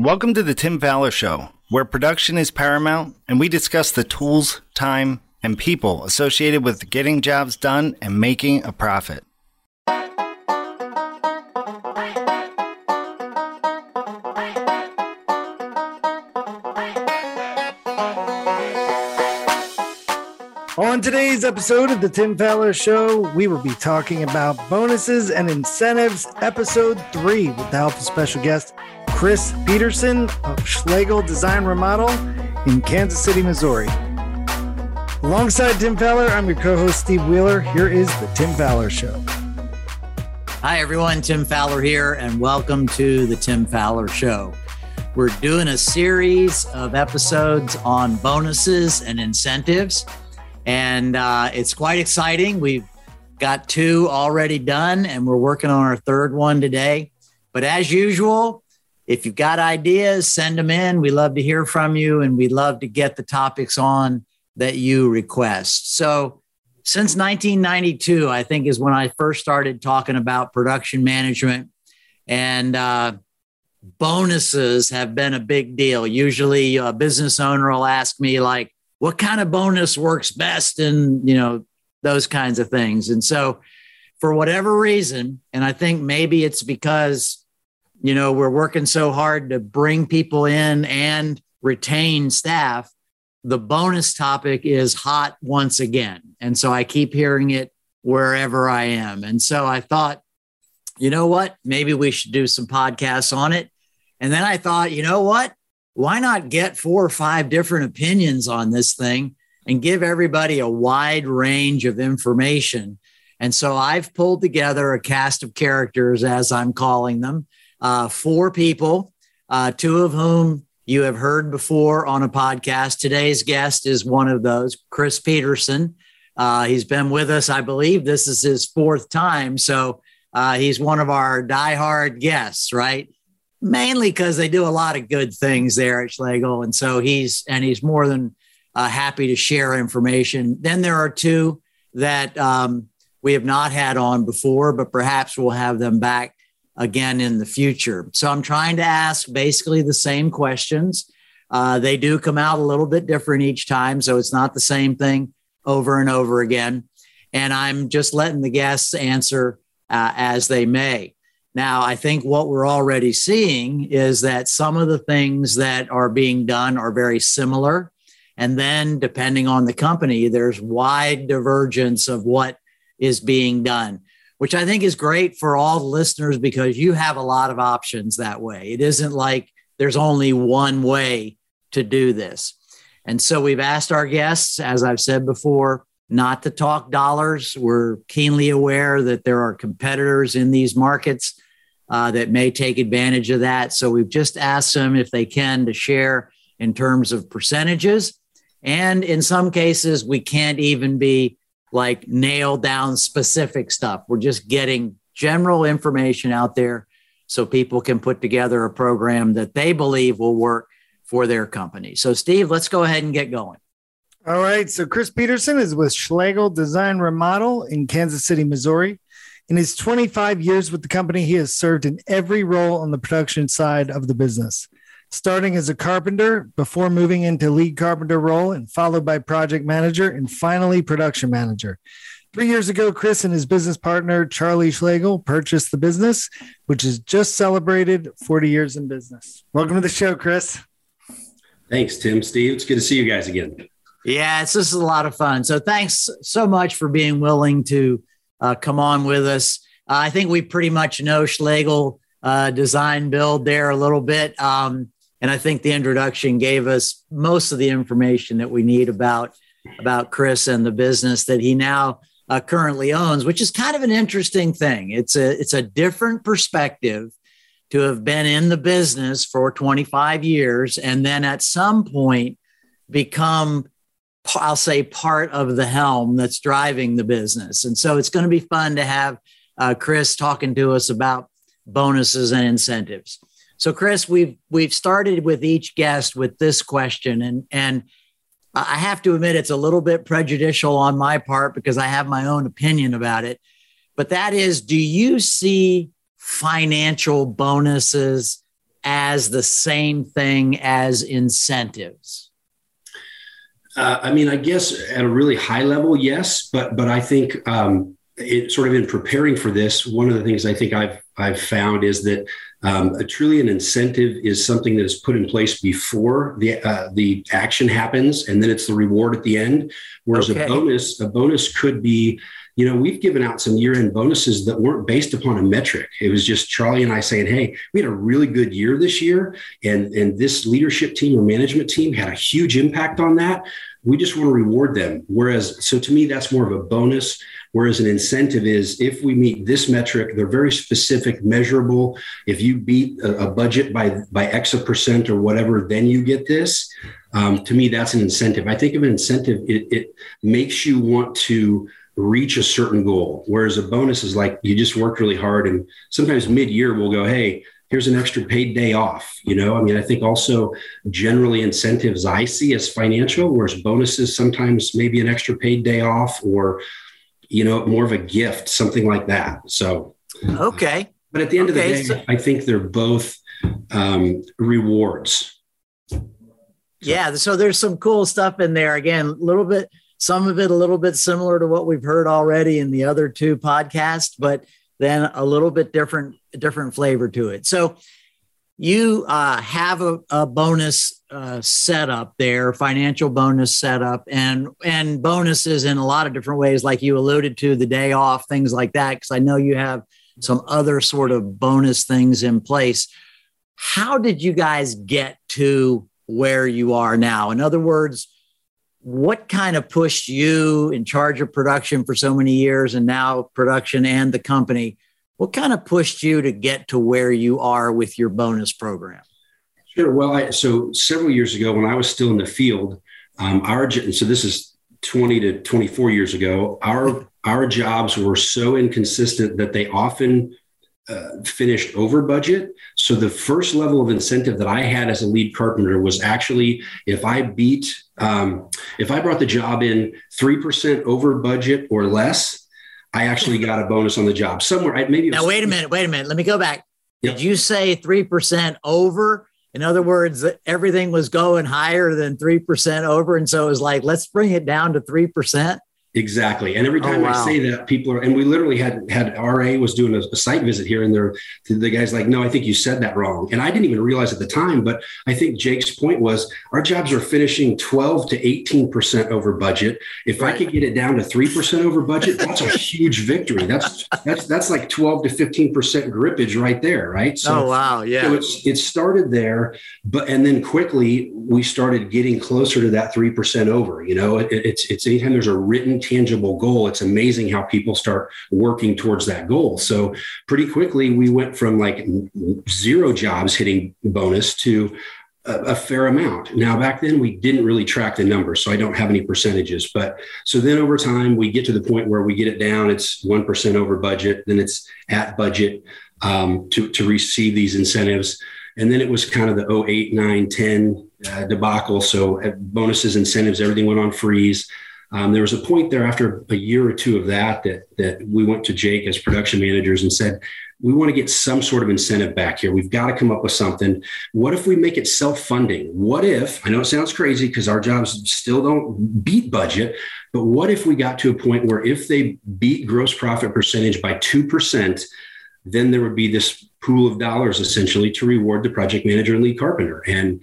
Welcome to the Tim Fowler Show, where production is paramount and we discuss the tools, time, and people associated with getting jobs done and making a profit. On today's episode of the Tim Fowler Show, we will be talking about bonuses and incentives, episode three, with the help of special guest Chris Peterson of Schloegel Design Remodel in Kansas City, Missouri. Alongside Tim Fowler, I'm your co host, Steve Wheeler. Here is the Tim Fowler Show. Hi, everyone. Tim Fowler here, and welcome to the Tim Fowler Show. We're doing a series of episodes on bonuses and incentives, and uh, it's quite exciting. We've got two already done, and we're working on our third one today. But as usual, if you've got ideas, send them in. We love to hear from you and we love to get the topics on that you request. So, since 1992, I think is when I first started talking about production management and uh, bonuses have been a big deal. Usually, a business owner will ask me, like, what kind of bonus works best? And, you know, those kinds of things. And so, for whatever reason, and I think maybe it's because you know, we're working so hard to bring people in and retain staff. The bonus topic is hot once again. And so I keep hearing it wherever I am. And so I thought, you know what? Maybe we should do some podcasts on it. And then I thought, you know what? Why not get four or five different opinions on this thing and give everybody a wide range of information? And so I've pulled together a cast of characters, as I'm calling them, uh, four people, uh, two of whom you have heard before on a podcast. Today's guest is one of those, Chris Peterson. Uh, he's been with us, I believe this is his fourth time. So uh, he's one of our diehard guests, right? Mainly because they do a lot of good things there at Schloegel. And so he's, and he's more than uh, happy to share information. Then there are two that um, we have not had on before, but perhaps we'll have them back again in the future. So I'm trying to ask basically the same questions. Uh, they do come out a little bit different each time. So it's not the same thing over and over again. And I'm just letting the guests answer uh, as they may. Now, I think what we're already seeing is that some of the things that are being done are very similar. And then, depending on the company, there's wide divergence of what is being done which I think is great for all the listeners because you have a lot of options that way. It isn't like there's only one way to do this. And so we've asked our guests, as I've said before, not to talk dollars. We're keenly aware that there are competitors in these markets uh, that may take advantage of that. So we've just asked them if they can to share in terms of percentages. And in some cases, we can't even be like nail down specific stuff. We're just getting general information out there so people can put together a program that they believe will work for their company. So, Steve, let's go ahead and get going. All right. So, Chris Peterson is with Schloegel Design Remodel in Kansas City, Missouri. In his 25 years with the company, he has served in every role on the production side of the business starting as a carpenter before moving into lead carpenter role and followed by project manager and finally production manager. Three years ago, Chris and his business partner, Charlie Schloegel, purchased the business, which has just celebrated 40 years in business. Welcome to the show, Chris. Thanks, Tim. Steve, it's good to see you guys again. Yeah, it's just a lot of fun. So thanks so much for being willing to uh, come on with us. Uh, I think we pretty much know Schloegel uh, design build there a little bit. Um, and I think the introduction gave us most of the information that we need about about Chris and the business that he now uh, currently owns, which is kind of an interesting thing. It's a it's a different perspective to have been in the business for 25 years and then at some point become I'll say part of the helm that's driving the business. And so it's going to be fun to have uh, Chris talking to us about bonuses and incentives. So, Chris, we've we've started with each guest with this question, and and I have to admit it's a little bit prejudicial on my part because I have my own opinion about it. But that is, do you see financial bonuses as the same thing as incentives? Uh, I mean, I guess at a really high level, yes, but but I think um, it sort of in preparing for this, one of the things I think I've I've found is that um, a truly an incentive is something that is put in place before the uh, the action happens, and then it's the reward at the end. Whereas okay. a bonus, a bonus could be, you know, we've given out some year end bonuses that weren't based upon a metric. It was just Charlie and I saying, "Hey, we had a really good year this year, and and this leadership team or management team had a huge impact on that." We just want to reward them. Whereas, so to me, that's more of a bonus. Whereas an incentive is if we meet this metric, they're very specific, measurable. If you beat a, budget by by X a percent or whatever, then you get this. Um, to me, that's an incentive. I think of an incentive, it, it makes you want to reach a certain goal. Whereas a bonus is like you just worked really hard, and sometimes mid-year we'll go, hey here's an extra paid day off you know i mean i think also generally incentives i see as financial whereas bonuses sometimes maybe an extra paid day off or you know, more of a gift, something like that. So, okay. But at the end okay, of the day, so- I think they're both um, rewards. Yeah. So there's some cool stuff in there. Again, a little bit, some of it a little bit similar to what we've heard already in the other two podcasts, but then a little bit different, different flavor to it. So you uh, have a, a bonus uh, setup there, financial bonus setup, and and bonuses in a lot of different ways, like you alluded to, the day off, things like that. Because I know you have some other sort of bonus things in place. How did you guys get to where you are now? In other words, what kind of pushed you in charge of production for so many years, and now production and the company? What kind of pushed you to get to where you are with your bonus program? Sure. Well, I, so several years ago, when I was still in the field, um, our so this is 20 to 24 years ago. Our our jobs were so inconsistent that they often uh, finished over budget. So the first level of incentive that I had as a lead carpenter was actually if I beat, um, if I brought the job in three percent over budget or less, I actually got a bonus on the job somewhere. I, maybe now. Wait a minute. Wait a minute. Let me go back. Yep. Did you say three percent over? In other words, everything was going higher than three percent over, and so it was like, let's bring it down to three percent. Exactly. And every oh, time oh, wow. I say that, people are, and we literally had had RA was doing a, a site visit here, and they're the guy's like, "No, I think you said that wrong." And I didn't even realize at the time, but I think Jake's point was our jobs are finishing twelve to eighteen percent over budget. If right. I could get it down to three percent over budget, that's a huge victory. That's that's that's like twelve to fifteen percent grippage right there, right? So, oh wow, yeah. So it's it started there, but and then quickly we started getting closer to that three percent over. You know, it, it's it's anytime there's a written tangible goal, it's amazing how people start working towards that goal. So pretty quickly, we went from like zero jobs hitting bonus to a, fair amount. Now, back then, we didn't really track the numbers, so I don't have any percentages. But so then over time, we get to the point where we get it down. It's one percent over budget, then it's at budget um, to to receive these incentives. And then it was kind of the 08, 9, 10 uh, debacle. So uh, bonuses, incentives, everything went on freeze. Um, there was a point there after a year or two of that that that we went to Jake as production managers and said, we want to get some sort of incentive back here. We've got to come up with something. What if we make it self-funding? What if I know it sounds crazy because our jobs still don't beat budget, but what if we got to a point where if they beat gross profit percentage by two percent, then there would be this pool of dollars essentially to reward the project manager and lead carpenter and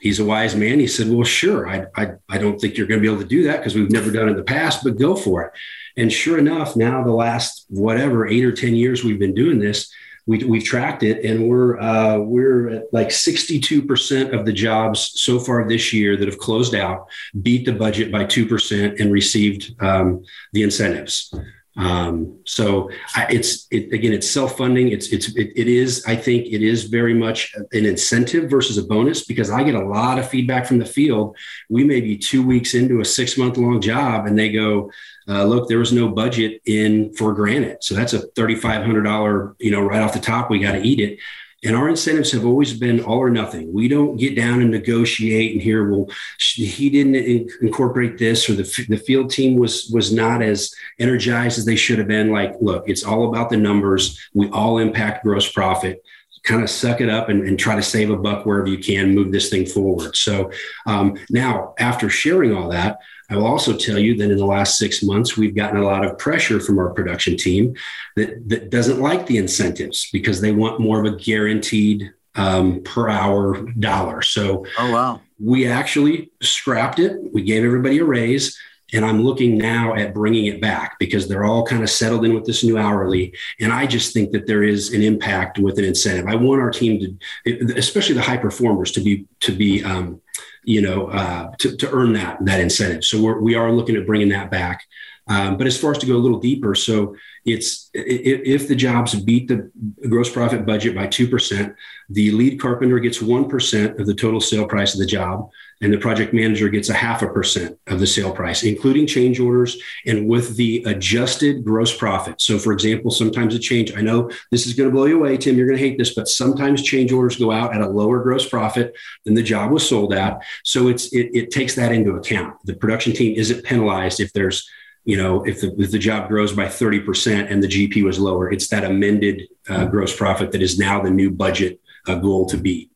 he's a wise man. He said, Well, sure. I, I, I don't think you're going to be able to do that because we've never done it in the past, but go for it. And sure enough, now the last whatever eight or 10 years we've been doing this, we, we've tracked it and we're, uh, we're at like 62% of the jobs so far this year that have closed out beat the budget by 2% and received um, the incentives. Um, so I, it's it, again, it's self funding. It's it's it, it is. I think it is very much an incentive versus a bonus because I get a lot of feedback from the field. We may be two weeks into a six month long job, and they go, uh, "Look, there was no budget in for granite, so that's a thirty five hundred dollar. You know, right off the top, we got to eat it." And our incentives have always been all or nothing. We don't get down and negotiate and hear, well, he didn't incorporate this, or the, the field team was was not as energized as they should have been. Like, look, it's all about the numbers. We all impact gross profit. kind of suck it up and, and, try to save a buck wherever you can, move this thing forward. So um, now, after sharing all that, I will also tell you that in the last six months, we've gotten a lot of pressure from our production team that, that doesn't like the incentives because they want more of a guaranteed um, per hour dollar. So, oh, wow. We actually scrapped it. We gave everybody a raise. And I'm looking now at bringing it back because they're all kind of settled in with this new hourly. And I just think that there is an impact with an incentive. I want our team to, especially the high performers, to be to be um, you know, uh, to, to earn that that incentive. So we're, we are looking at bringing that back. Um, but as far as to go a little deeper, so it's if the jobs beat the gross profit budget by two percent, the lead carpenter gets one percent of the total sale price of the job, and the project manager gets a half a percent of the sale price, including change orders and with the adjusted gross profit. So, for example, sometimes a change. I know this is going to blow you away, Tim. You're going to hate this, but sometimes change orders go out at a lower gross profit than the job was sold at. So it's it, it takes that into account. The production team isn't penalized if there's you know, if the, if the job grows by 30% and the GP was lower, it's that amended uh, gross profit that is now the new budget uh, goal to beat.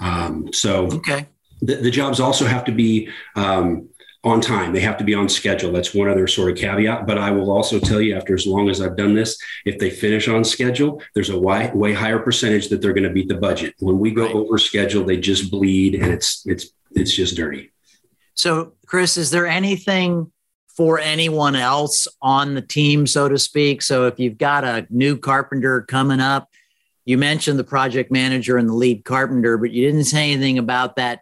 Um, so okay. the, the, jobs also have to be um, on time. They have to be on schedule. That's one other sort of caveat. But I will also tell you, after as long as I've done this, if they finish on schedule, there's a way, way higher percentage that they're going to beat the budget. When we go right. over schedule, they just bleed, and it's it's it's just dirty. So, Chris, is there anything for anyone else on the team, so to speak. So if you've got a new carpenter coming up, you mentioned the project manager and the lead carpenter, but you didn't say anything about that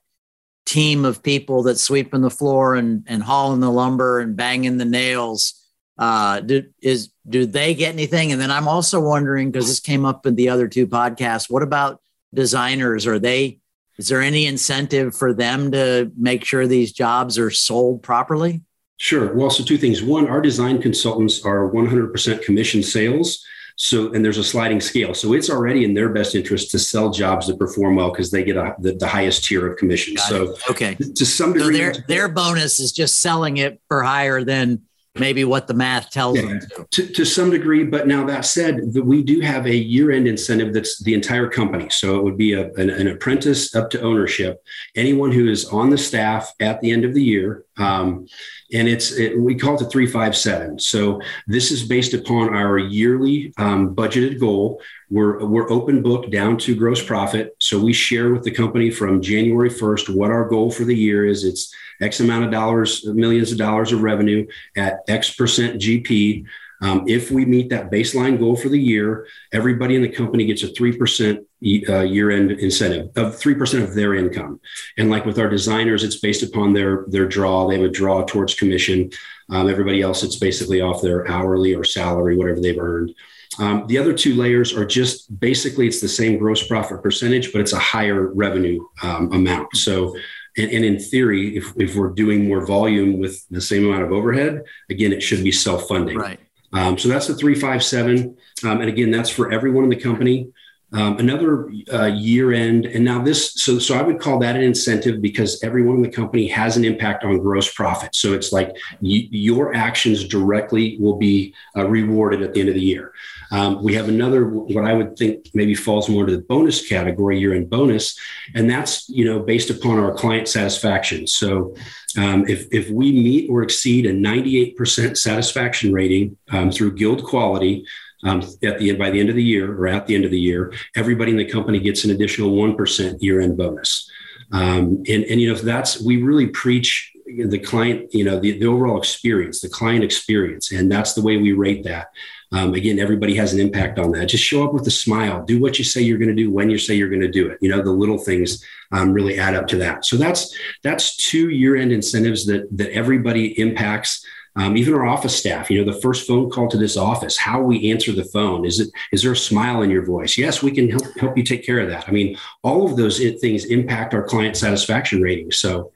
team of people that sweeping the floor and, and hauling the lumber and banging the nails. Uh, do, is do they get anything? And then I'm also wondering because this came up in the other two podcasts. What about designers? Are they? Is there any incentive for them to make sure these jobs are sold properly? Sure. Well, so two things. One, our design consultants are 100% commission sales. So, and there's a sliding scale. So it's already in their best interest to sell jobs that perform well because they get a, the, the, highest tier of commission. Got so, it. okay. To some degree, so their, their bonus is just selling it for higher than maybe what the math tells yeah, them to. to. to. some degree. But now that said, that we do have a year-end incentive that's the entire company. So it would be a, an, an, apprentice up to ownership. Anyone who is on the staff at the end of the year, um, and it's it, we call it the three five seven. So this is based upon our yearly um, budgeted goal. We're we're open book down to gross profit. So we share with the company from January first what our goal for the year is. It's X amount of dollars, millions of dollars of revenue at X percent GP. Um, if we meet that baseline goal for the year, everybody in the company gets a 3% uh, year end incentive of 3% of their income. And like with our designers, it's based upon their, their draw. They have a draw towards commission. Um, everybody else, it's basically off their hourly or salary, whatever they've earned. Um, the other two layers are just basically it's the same gross profit percentage, but it's a higher revenue um, amount. So and, and, in theory, if, if we're doing more volume with the same amount of overhead, again, it should be self funding. Right. Um, so that's the 357. Um, and again, that's for everyone in the company. Um, another uh, year end, and now this, so so I would call that an incentive because everyone in the company has an impact on gross profit. So it's like y- your actions directly will be uh, rewarded at the end of the year. Um, we have another, what I would think maybe falls more to the bonus category, year end bonus, and that's you know based upon our client satisfaction. So um, if if we meet or exceed a 98% satisfaction rating um, through GuildQuality. Um, at the end by the end of the year or at the end of the year, everybody in the company gets an additional one percent year-end bonus. Um, and and you know that's we really preach the client, you know, the, the overall experience, the client experience, and that's the way we rate that. Um, again, everybody has an impact on that. Just show up with a smile. Do what you say you're going to do when you say you're going to do it. You know, the little things um, really add up to that. So that's that's two year-end incentives that that everybody impacts. Um, even our office staff, you know, the first phone call to this office, how we answer the phone. Is it is there a smile in your voice? Yes, we can help help you take care of that. I mean, all of those things impact our client satisfaction rating. So,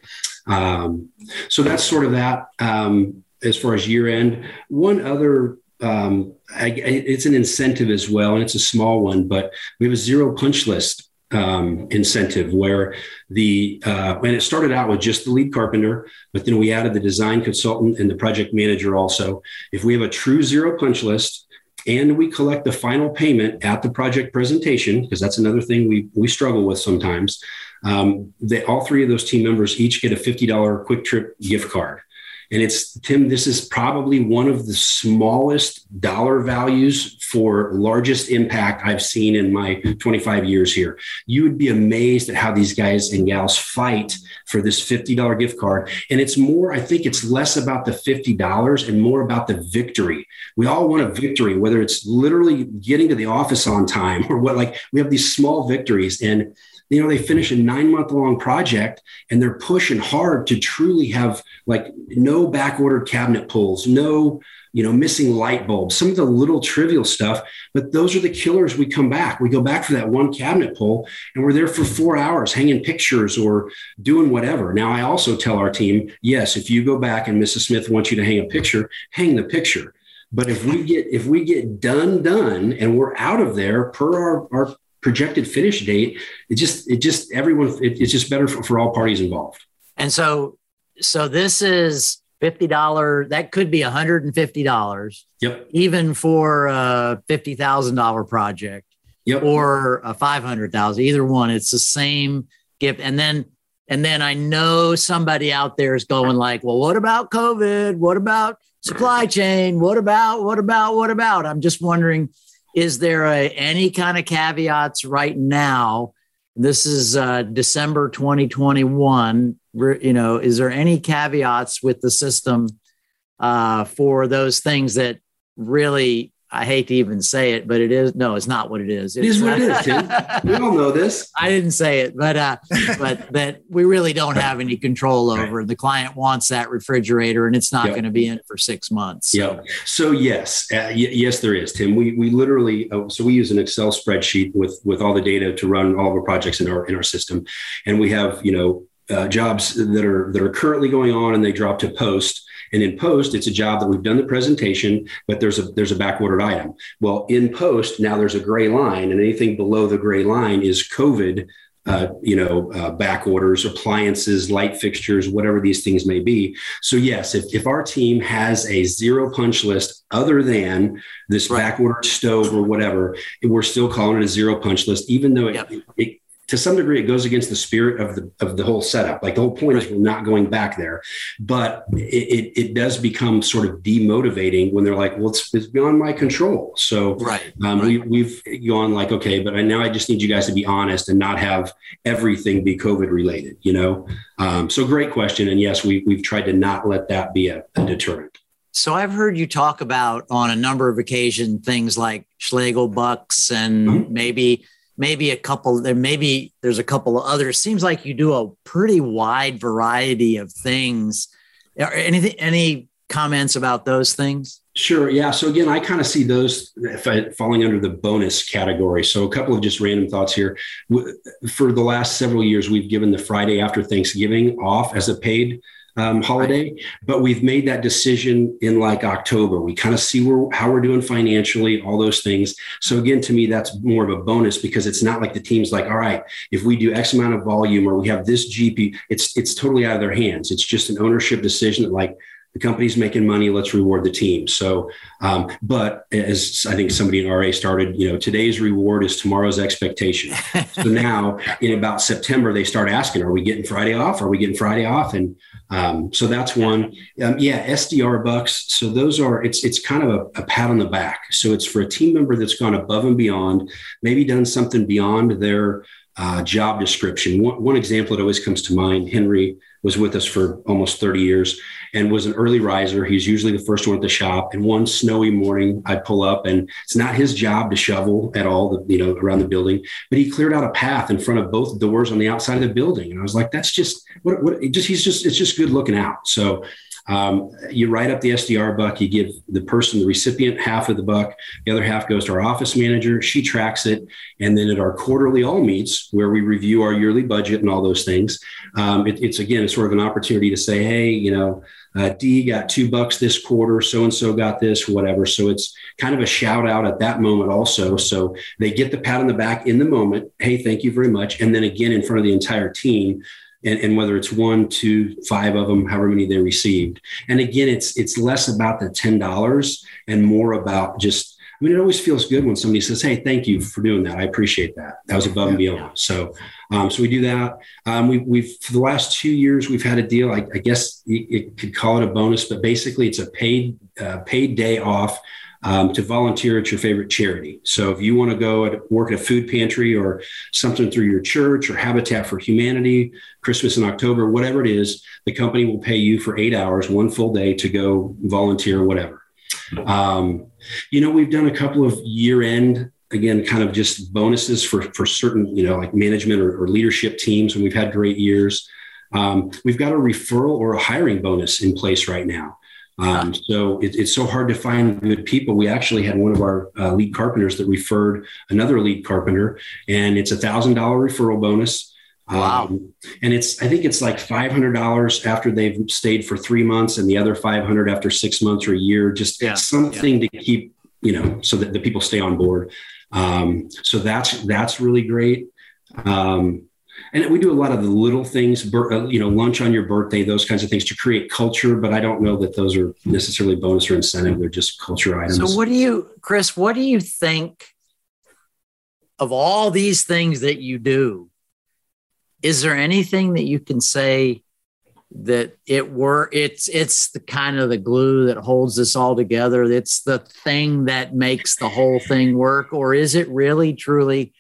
um, so that's sort of that um, as far as year end. One other um, I, it's an incentive as well, and it's a small one, but we have a zero punch list um, incentive where the uh, and it started out with just the lead carpenter, but then we added the design consultant and the project manager also. If we have a true zero punch list, and we collect the final payment at the project presentation because that's another thing we we struggle with sometimes. Um, they, all three of those team members each get a fifty dollar QuikTrip gift card. And it's Tim, this is probably one of the smallest dollar values for largest impact I've seen in my 25 years here. You would be amazed at how these guys and gals fight for this $50 gift card. And it's more, I think it's less about the $50 and more about the victory. We all want a victory, whether it's literally getting to the office on time or what, like we have these small victories. And you know they finish a nine month long project and they're pushing hard to truly have like no back ordered cabinet pulls no you know missing light bulbs some of the little trivial stuff. But those are the killers we come back. We go back for that one cabinet pull and we're there for four hours hanging pictures or doing whatever. Now i also tell our team yes if you go back and mrs smith wants you to hang a picture hang the picture. But if we get if we get done done and we're out of there per our, our projected finish date, it just it just everyone it, it's just better for, for all parties involved. And so so this is fifty dollar. That could be one hundred and fifty dollars. Yep. Even for a fifty thousand dollar project. Yep. Or a five hundred thousand. Either one. It's the same gift. And then and then I know somebody out there is going like, well, what about COVID? What about supply chain? What about what about what about? I'm just wondering is there a, any kind of caveats right now? This is uh, December 2021. You know, is there any caveats with the system uh, for those things that really I hate to even say it, but it is no, it's not what it is. It's, it is what it is, Tim. we all know this. I didn't say it, but uh, but that we really don't have any control over. Right. The client wants that refrigerator, and it's not yep. going to be in it for six months. So. Yeah. So yes, uh, y- yes, there is, Tim. We we literally uh, so we use an Excel spreadsheet with with all the data to run all of our projects in our in our system, and we have you know uh, jobs that are that are currently going on, and they drop to post and in post, it's a job that we've done the presentation, but there's a there's a backordered item. Well, in post, now there's a gray line, and anything below the gray line is COVID uh, you know, uh, back orders, appliances, light fixtures, whatever these things may be. So yes, if, if our team has a zero punch list other than this right. back ordered stove or whatever, we're still calling it a zero punch list, even though it, yep. it, to some degree it goes against the spirit of the of the whole setup. Like the whole point is we're not going back there. But it, it, it does become sort of demotivating when they're like well it's, it's beyond my control. So right, um, right. We, we've gone like okay but I, now i just need you guys to be honest and not have everything be covid related you know? Um, so great question. And yes we, we've tried to not let that be a, a deterrent. So I've heard you talk about on a number of occasions things like Schloegel bucks and mm-hmm. maybe maybe a couple there maybe there's a couple of others seems like you do a pretty wide variety of things anything any comments about those things Sure. Yeah. So again, I kind of see those falling under the bonus category. So a couple of just random thoughts here. For the last several years, we've given the Friday after Thanksgiving off as a paid um, holiday, but we've made that decision in like October. We kind of see where how we're doing financially, all those things. So again, to me, that's more of a bonus because it's not like the team's like, all right, if we do X amount of volume or we have this GP, it's it's totally out of their hands. It's just an ownership decision that like the company's making money let's reward the team. So um, but as i think somebody in ra started you know today's reward is tomorrow's expectation. So now in about september they start asking are we getting friday off? Are we getting friday off? And um, so that's one. Um, yeah sdr bucks. So those are it's it's kind of a, a pat on the back. So it's for a team member that's gone above and beyond maybe done something beyond their uh, job description. One, one example that always comes to mind henry was with us for almost 30 years and was an early riser. He's usually the first one at the shop. And one snowy morning, I'd pull up, and it's not his job to shovel at all, the, you know, around the building, but he cleared out a path in front of both doors on the outside of the building. And I was like, that's just what, what just he's just it's just good looking out. So um, you write up the SDR buck, you give the person, the recipient, half of the buck. The other half goes to our office manager. She tracks it. And then at our quarterly all meets, where we review our yearly budget and all those things, um, it, it's again, it's sort of an opportunity to say, hey, you know, uh, D got two bucks this quarter, so and so got this, whatever. So it's kind of a shout out at that moment, also. So they get the pat on the back in the moment. Hey, thank you very much. And then again, in front of the entire team, and, and, whether it's one, two, five of them, however many they received. And again, it's it's less about the ten dollars and more about just I mean, it always feels good when somebody says, "Hey, thank you for doing that. I appreciate that. That was above and beyond." So, um, so we do that. Um, we, we've for the last two years we've had a deal. I, I guess you, you, could call it a bonus, but basically it's a paid uh, paid day off um, to volunteer at your favorite charity. So if you want to go and work at a food pantry or something through your church or Habitat for Humanity, Christmas in October, whatever it is, the company will pay you for eight hours, one full day to go volunteer, whatever. Um, you know, we've done a couple of year end again kind of just bonuses for for certain you know like management or, or leadership teams and we've had great years um, we've got a referral or a hiring bonus in place right now um, so it, it's so hard to find good people. We actually had one of our uh, lead carpenters that referred another lead carpenter, and it's a thousand dollar referral bonus. Wow! Um, and it's I think it's like five hundred dollars after they've stayed for three months, and the other five hundred after six months or a year. Just yeah. something yeah. to keep you know so that the people stay on board. Um, so that's that's really great. Um, and we do a lot of the little things, uh, you know, lunch on your birthday, those kinds of things to create culture. But I don't know that those are necessarily bonus or incentive. They're just culture items. So, what do you, Chris? What do you think of all these things that you do? Is there anything that you can say that it were it's it's the kind of the glue that holds this all together? It's the thing that makes the whole thing work, or is it really truly?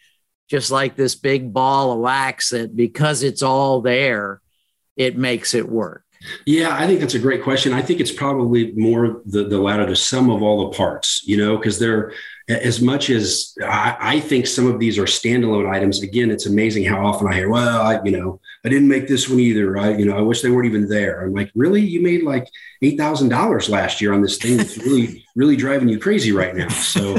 Just like this big ball of wax that because it's all there, it makes it work? Yeah, I think that's a great question. I think it's probably more the, the latter, the sum of all the parts, you know, because they're as much as I, I, think some of these are standalone items. Again, it's amazing how often I hear, well, I, you know, I didn't make this one either. I, you know, I wish they weren't even there. I'm like, really? You made like $8,000 last year on this thing that's really, really driving you crazy right now. So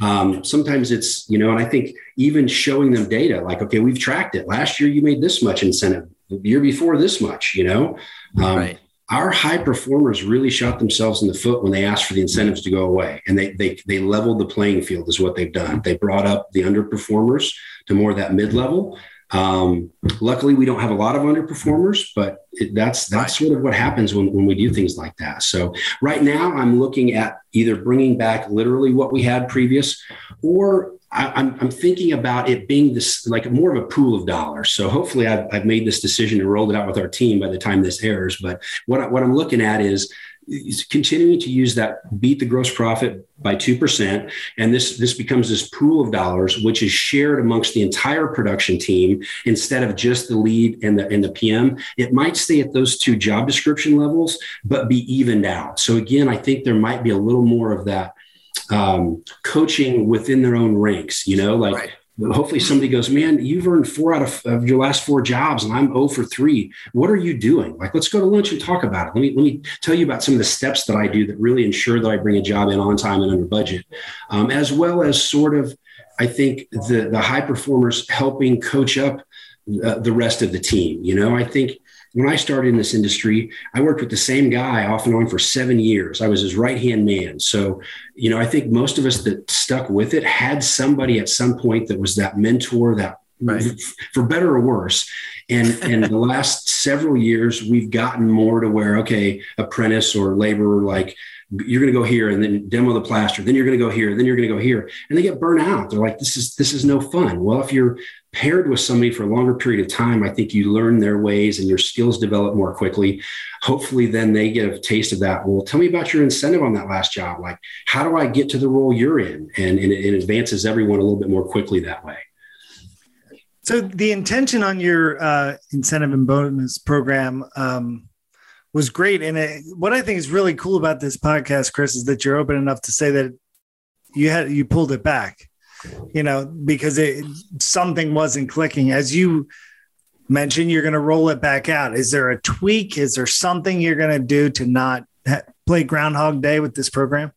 um, sometimes it's, you know, and I think even showing them data like, okay, we've tracked it. Last year you made this much incentive, the year before this much, you know? Um, right. Our high performers really shot themselves in the foot when they asked for the incentives to go away, and they they they leveled the playing field is what they've done. They brought up the underperformers to more of that mid level, um, luckily, we don't have a lot of underperformers, but it, that's that's sort of what happens when, when we do things like that. So right now, I'm looking at either bringing back literally what we had previous, or I, I'm, I'm thinking about it being this like more of a pool of dollars. So hopefully, I've, I've made this decision and rolled it out with our team by the time this airs. But what what I'm looking at is continuing to use that beat the gross profit by 2% and this this becomes this pool of dollars which is shared amongst the entire production team instead of just the lead and the and the PM it might stay at those two job description levels but be evened out. So again I think there might be a little more of that um, coaching within their own ranks you know like right hopefully somebody goes, man, you've earned four out of, of, your last four jobs and I'm 0 for three. What are you doing? Like, let's go to lunch and talk about it. Let me, let me tell you about some of the steps that I do that really ensure that I bring a job in on time and under budget, um, as well as sort of, I think the, the high performers helping coach up uh, the rest of the team. You know, I think when I started in this industry, I worked with the same guy off and on for seven years. I was his right hand man. So, you know, I think most of us that stuck with it had somebody at some point that was that mentor, that right. for better or worse. And and the last several years, we've gotten more to where okay, apprentice or laborer, like you're going to go here and then demo the plaster then you're going to go here then you're going to go here. And they get burnt out. They're like this is this is no fun. Well if you're paired with somebody for a longer period of time i think you learn their ways and your skills develop more quickly. Hopefully then they get a taste of that. Well tell me about your incentive on that last job. Like how do i get to the role you're in? And, and it advances everyone a little bit more quickly that way. So the intention on your uh, incentive and bonus program um, was great. And it, what I think is really cool about this podcast, Chris, is that you're open enough to say that you had you pulled it back, you know, because it something wasn't clicking. As you mentioned, you're going to roll it back out. Is there a tweak? Is there something you're going to do to not play Groundhog Day with this program?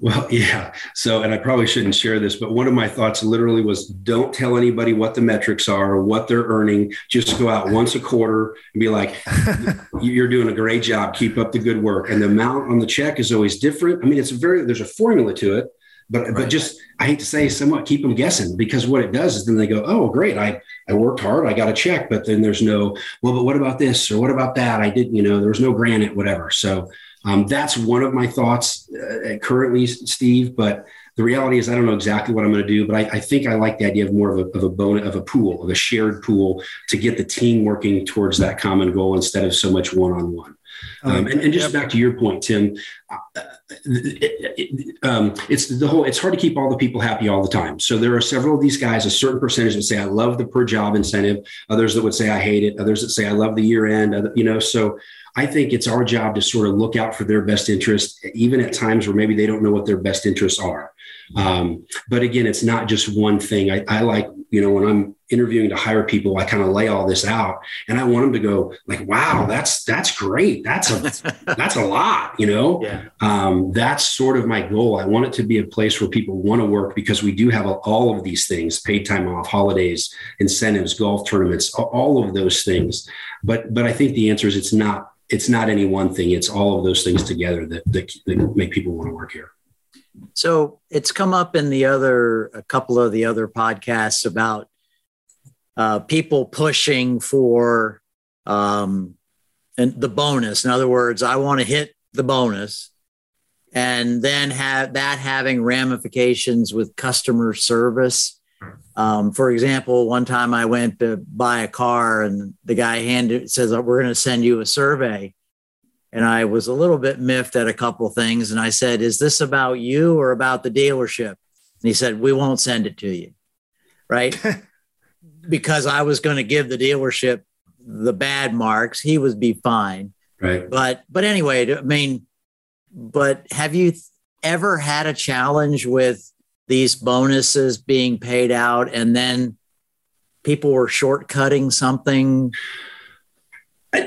Well, yeah. So, and I probably shouldn't share this, but one of my thoughts literally was don't tell anybody what the metrics are, what they're earning. Just go out once a quarter and be like, you're doing a great job. Keep up the good work. And the amount on the check is always different. I mean, it's a very, there's a formula to it, but, right. but just, I hate to say somewhat keep them guessing because what it does is then they go, oh, great. I, I worked hard. I got a check, but then there's no, well, but what about this or what about that? I didn't, you know, there was no granite, whatever. So, um, that's one of my thoughts uh, currently, Steve. But the reality is I don't know exactly what I'm going to do, but I, I, think I like the idea of more of a, of a bone of a pool, of a shared pool to get the team working towards that common goal instead of so much one-on-one. Um, and, and, just back to your point, Tim, uh, it, it, um, it's the whole. It's hard to keep all the people happy all the time. So there are several of these guys. A certain percentage would say, "I love the per job incentive." Others that would say, "I hate it." Others that say, "I love the year end." You know, so I think it's our job to sort of look out for their best interest, even at times where maybe they don't know what their best interests are. Um, but again, it's not just one thing. I, I, like, you know, when I'm interviewing to hire people, I kind of lay all this out and I want them to go like, wow, that's, that's great. That's a, that's a lot, you know, yeah. um, that's sort of my goal. I want it to be a place where people want to work because we do have all of these things, paid time off, holidays, incentives, golf tournaments, all of those things. But, but I think the answer is it's not it's not any one thing. It's all of those things together that, that, that make people want to work here. So it's come up in the other, a couple of the other podcasts about uh, people pushing for um, and the bonus. In other words, I want to hit the bonus and then have that having ramifications with customer service um, for example, one time I went to buy a car and the guy handed says, "We're going to send you a survey," and I was a little bit miffed at a couple things, and I said, "Is this about you or about the dealership?" And he said, "We won't send it to you," right? because I was going to give the dealership the bad marks. He would be fine, right? But but anyway, I mean, but have you ever had a challenge with these bonuses being paid out and then people were shortcutting something?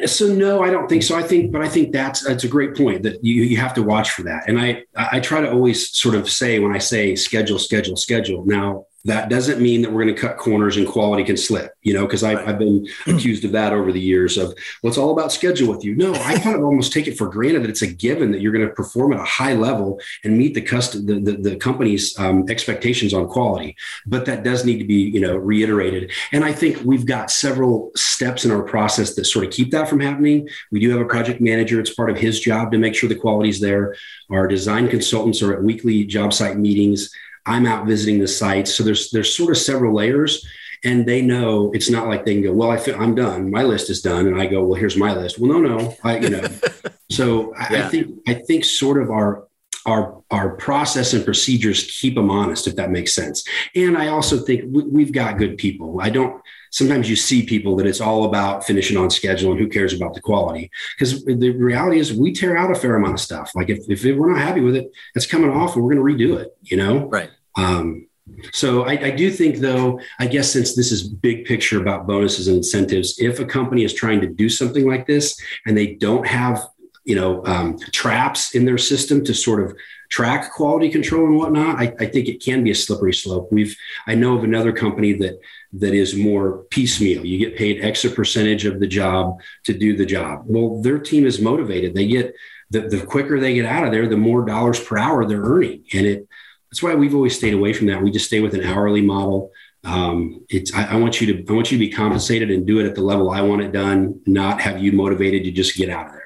So no i don't think so. I think but i think that's that's a great point that you, you have to watch for that. And i i try to always sort of say when i say schedule schedule schedule. Now that doesn't mean that we're going to cut corners and quality can slip, you know, because I've, I've been accused of that over the years of, well, it's all about schedule with you. No, I kind of almost take it for granted that it's a given that you're going to perform at a high level and meet the custom, the, the, the company's um, expectations on quality. But that does need to be, you know, reiterated. And I think we've got several steps in our process that sort of keep that from happening. We do have a project manager. It's part of his job to make sure the quality's there. Our design consultants are at weekly job site meetings. I'm out visiting the sites. So there's there's sort of several layers, and they know it's not like they can go, well, I feel, I'm done. My list is done, and I go, well, here's my list. Well, no, no, I you know. so yeah. I think I think sort of our our our process and procedures keep them honest, if that makes sense. And I also think we, have got good people. I don't. Sometimes you see people that it's all about finishing on schedule and who cares about the quality. Because the reality is, we tear out a fair amount of stuff. Like if, if we're not happy with it, it's coming off, and we're going to redo it. You know, right. Um, so I, I, do think, though, I guess since this is big picture about bonuses and incentives, if a company is trying to do something like this and they don't have, you know, um, traps in their system to sort of track quality control and whatnot, I, I, think it can be a slippery slope. We've I know of another company that that is more piecemeal. You get paid extra percentage of the job to do the job. Well, their team is motivated. They get the, the quicker they get out of there, the more dollars per hour they're earning, and it that's why we've always stayed away from that. We just stay with an hourly model. Um, it's I, I, want you to I want you to be compensated and do it at the level I want it done, not have you motivated to just get out of there.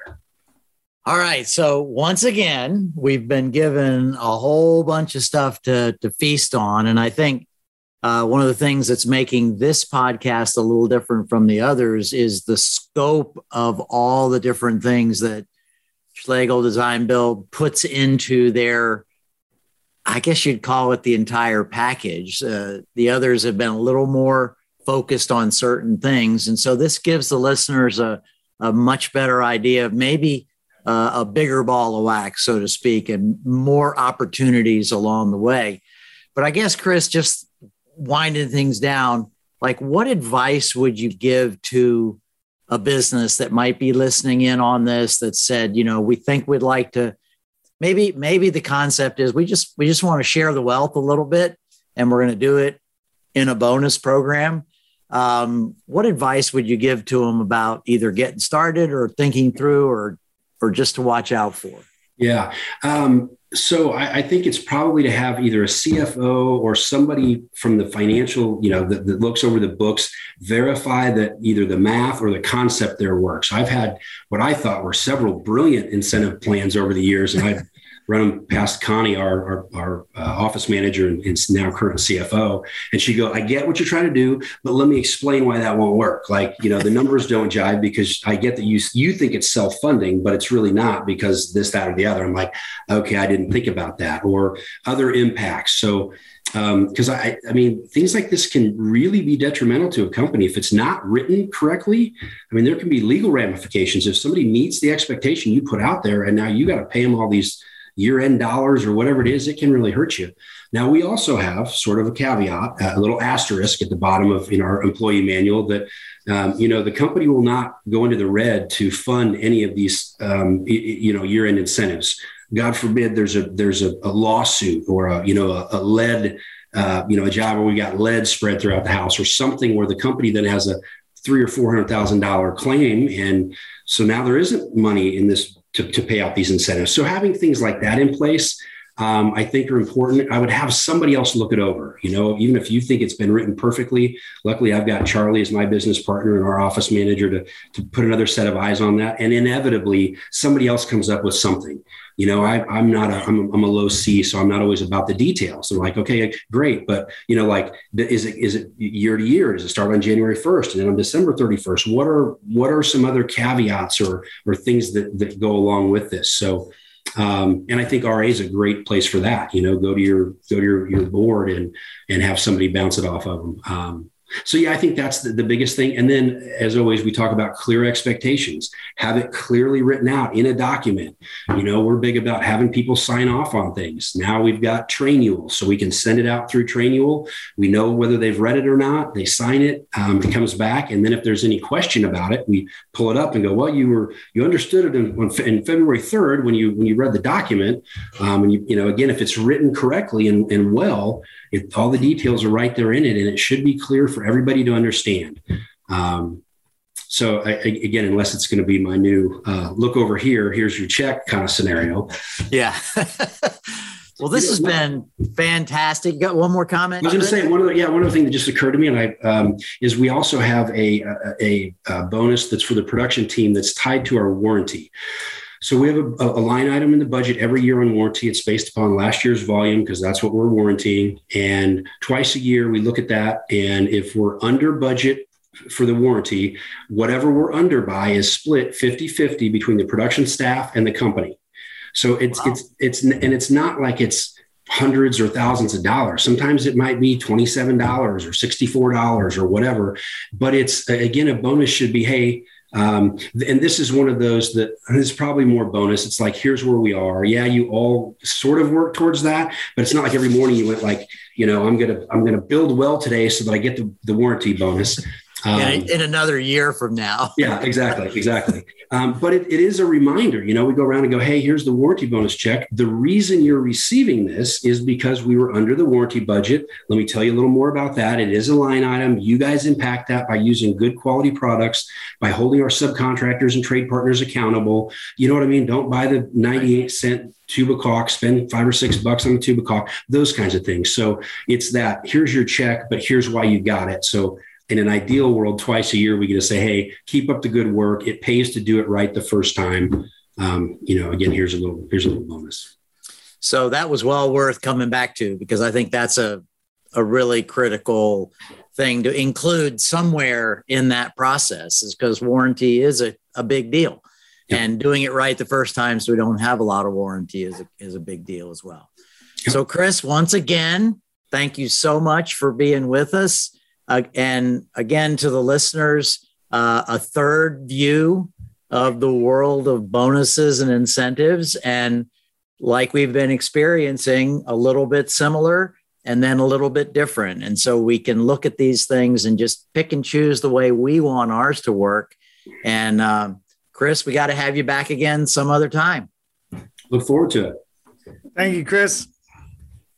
All right. So once again, we've been given a whole bunch of stuff to to feast on, and I think uh, one of the things that's making this podcast a little different from the others is the scope of all the different things that Schloegel Design Build puts into their I guess you'd call it the entire package. Uh, the others have been a little more focused on certain things. And so this gives the listeners a, a much better idea of maybe uh, a bigger ball of wax, so to speak, and more opportunities along the way. But I guess, Chris, just winding things down, like what advice would you give to a business that might be listening in on this that said, you know, we think we'd like to maybe maybe the concept is we just we just want to share the wealth a little bit and we're going to do it in a bonus program um, what advice would you give to them about either getting started or thinking through or or just to watch out for yeah um, so I, I, think it's probably to have either a CFO or somebody from the financial, you know, that, that, looks over the books, verify that either the math or the concept there works. I've had what I thought were several brilliant incentive plans over the years, and I've run past Connie, our our, our uh, office manager and, and, now current CFO, and she go, "I get what you're trying to do, but let me explain why that won't work. Like, you know, the numbers don't jive because I get that you you think it's self funding, but it's really not because this, that, or the other." I'm like, "Okay, I didn't think about that," or other impacts. So because um, I, I mean, things like this can really be detrimental to a company if it's not written correctly. I mean, there can be legal ramifications if somebody meets the expectation you put out there, and now you got to pay them all these year-end dollars or whatever it is. It can really hurt you. Now, we also have sort of a caveat, a little asterisk at the bottom of in our employee manual that um, you know the company will not go into the red to fund any of these um, you know year-end incentives. God forbid there's a there's a, a lawsuit or a you know a, a lead uh, you know a job where we got lead spread throughout the house or something where the company then has a three or four hundred thousand dollar claim and so now there isn't money in this to, to pay out these incentives. So having things like that in place um, I think are important. I would have somebody else look it over. You know, even if you think it's been written perfectly. Luckily, I've got Charlie as my business partner and our office manager to to put another set of eyes on that. And inevitably, somebody else comes up with something. You know, I, am not a I'm, I'm a low C, so I'm not always about the details. I'm like, okay, great, but you know, like, is it is it year to year? Does it start on January 1st and then on December 31st? What are what are some other caveats or or things that that go along with this? So um, and I think RA is a great place for that. You know, go to your go to your, your board and and have somebody bounce it off of them. Um, so yeah, I think that's the, the, biggest thing. And then, as always, we talk about clear expectations. Have it clearly written out in a document. You know, we're big about having people sign off on things. Now we've got Trainual, so we can send it out through Trainual. We know whether they've read it or not. They sign it. Um, it comes back, and then if there's any question about it, we pull it up and go, "Well, you were you understood it in, in February 3rd when you when you read the document." Um, and you you know, again, if it's written correctly and, and well it, all the details are right there in it, and it should be clear for everybody to understand. Um, so I, again, unless it's going to be my new uh, look over here, here's your check kind of scenario. Yeah. well, this has been fantastic. You got one more comment? I was going to say one of the yeah one other thing that just occurred to me, and I um, is we also have a, a, a bonus that's for the production team that's tied to our warranty. So we have a, a, line item in the budget every year on warranty. It's based upon last year's volume because that's what we're warranting. And twice a year we look at that. And if we're under budget for the warranty, whatever we're under by is split 50 50 between the production staff and the company. So it's, wow. it's, it's, and it's not like it's, hundreds or thousands of dollars. Sometimes it might be $27 or $64 or whatever. But it's again, a bonus should be, hey, um, and this is one of those that is probably more bonus. It's like, here's where we are. Yeah, you all sort of work towards that, but it's not like every morning you went like, you know, I'm gonna I'm gonna build well today so that I get the, the warranty bonus. Um, yeah, in another year from now. yeah, exactly, exactly. Um, but it, it is a reminder. You know, we go around and go, "Hey, here's the warranty bonus check." The reason you're receiving this is because we were under the warranty budget. Let me tell you a little more about that. It is a line item. You guys impact that by using good quality products, by holding our subcontractors and trade partners accountable. You know what I mean? Don't buy the 98 cent tube of caulk, spend five or six bucks on the tube of caulk, those kinds of things. So it's that here's your check, but here's why you got it. So in an ideal world, twice a year, we get to say, hey, keep up the good work. It pays to do it right the first time. Um, you know, again, here's a little, here's a little bonus. So that was well worth coming back to because I think that's a, a really critical thing to include somewhere in that process is because warranty is a, a big deal. Yep. And doing it right the first time so we don't have a lot of warranty is a, is a big deal as well. Yep. So, Chris, once again, thank you so much for being with us. Uh, and again, to the listeners, uh, a third view of the world of bonuses and incentives. And like we've been experiencing, a little bit similar and then a little bit different. And so we can look at these things and just pick and choose the way we want ours to work. And uh, Chris, we got to have you back again some other time. Look forward to it. Thank you, Chris.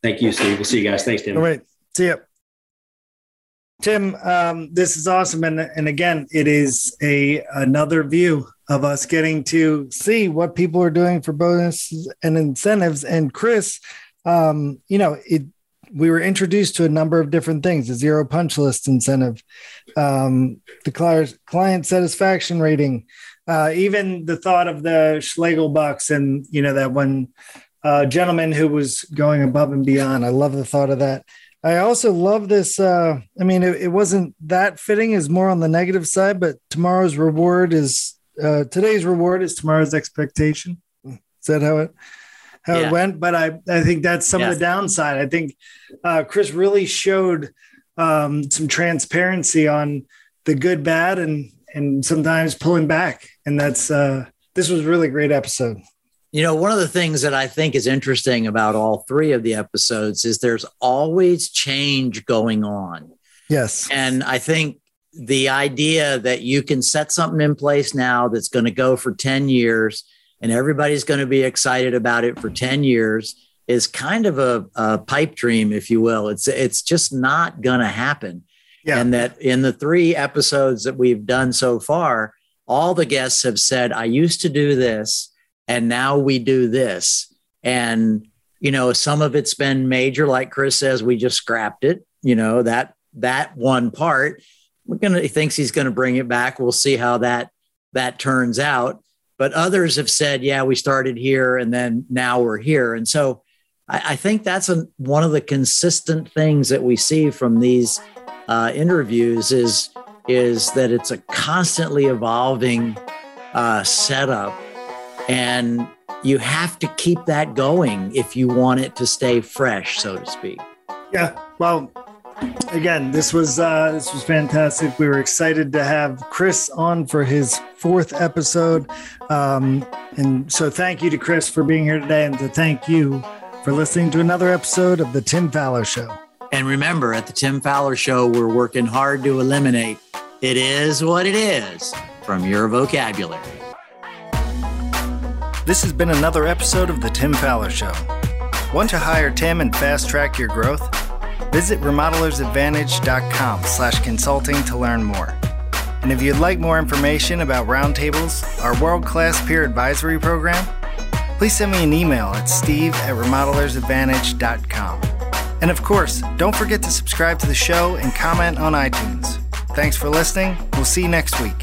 Thank you, Steve. We'll see you guys. Thanks, Tim. All right. See you. Tim, um, this is awesome, and and again, it is a another view of us getting to see what people are doing for bonuses and incentives. And Chris, um, you know, it we were introduced to a number of different things: the zero punch list incentive, um, the client satisfaction rating, uh, even the thought of the Schloegel bucks, and you know that when uh, gentleman who was going above and beyond. I love the thought of that. I also love this. Uh, I mean, it, it wasn't that fitting, is more on the negative side, but tomorrow's reward is uh, today's reward is tomorrow's expectation. Is that how it how yeah. it went? But I I think that's some yes. of the downside. I think uh, Chris really showed um, some transparency on the good, bad, and and sometimes pulling back. And that's uh, this was a really great episode. You know, one of the things that I think is interesting about all three of the episodes is there's always change going on. Yes. And I think the idea that you can set something in place now that's going to go for 10 years and everybody's going to be excited about it for 10 years is kind of a, a pipe dream, if you will. It's it's just not going to happen. Yeah. And that in the three episodes that we've done so far, all the guests have said, I used to do this and now we do this. And you know some of it's been major like chris says we just scrapped it you know that that one part. We're gonna he thinks he's gonna bring it back. We'll see how that that turns out. But others have said yeah we started here and then now we're here. And so i, I think that's a, one of the consistent things that we see from these uh, interviews is is that it's a constantly evolving uh, setup and you have to keep that going if you want it to stay fresh, so to speak. Yeah. Well, again, this was uh, this was fantastic. We were excited to have Chris on for his fourth episode, um, and so thank you to Chris for being here today, and to thank you for listening to another episode of the Tim Faller Show. And remember, at the Tim Faller Show, we're working hard to eliminate "it is what it is" from your vocabulary. This has been another episode of The Tim Faller Show. Want to hire Tim and fast track your growth? Visit remodelersadvantage.com slash consulting to learn more. And if you'd like more information about Roundtables, our world-class peer advisory program, please send me an email at steve at remodelersadvantage.com. And of course, don't forget to subscribe to the show and comment on iTunes. Thanks for listening. We'll see you next week.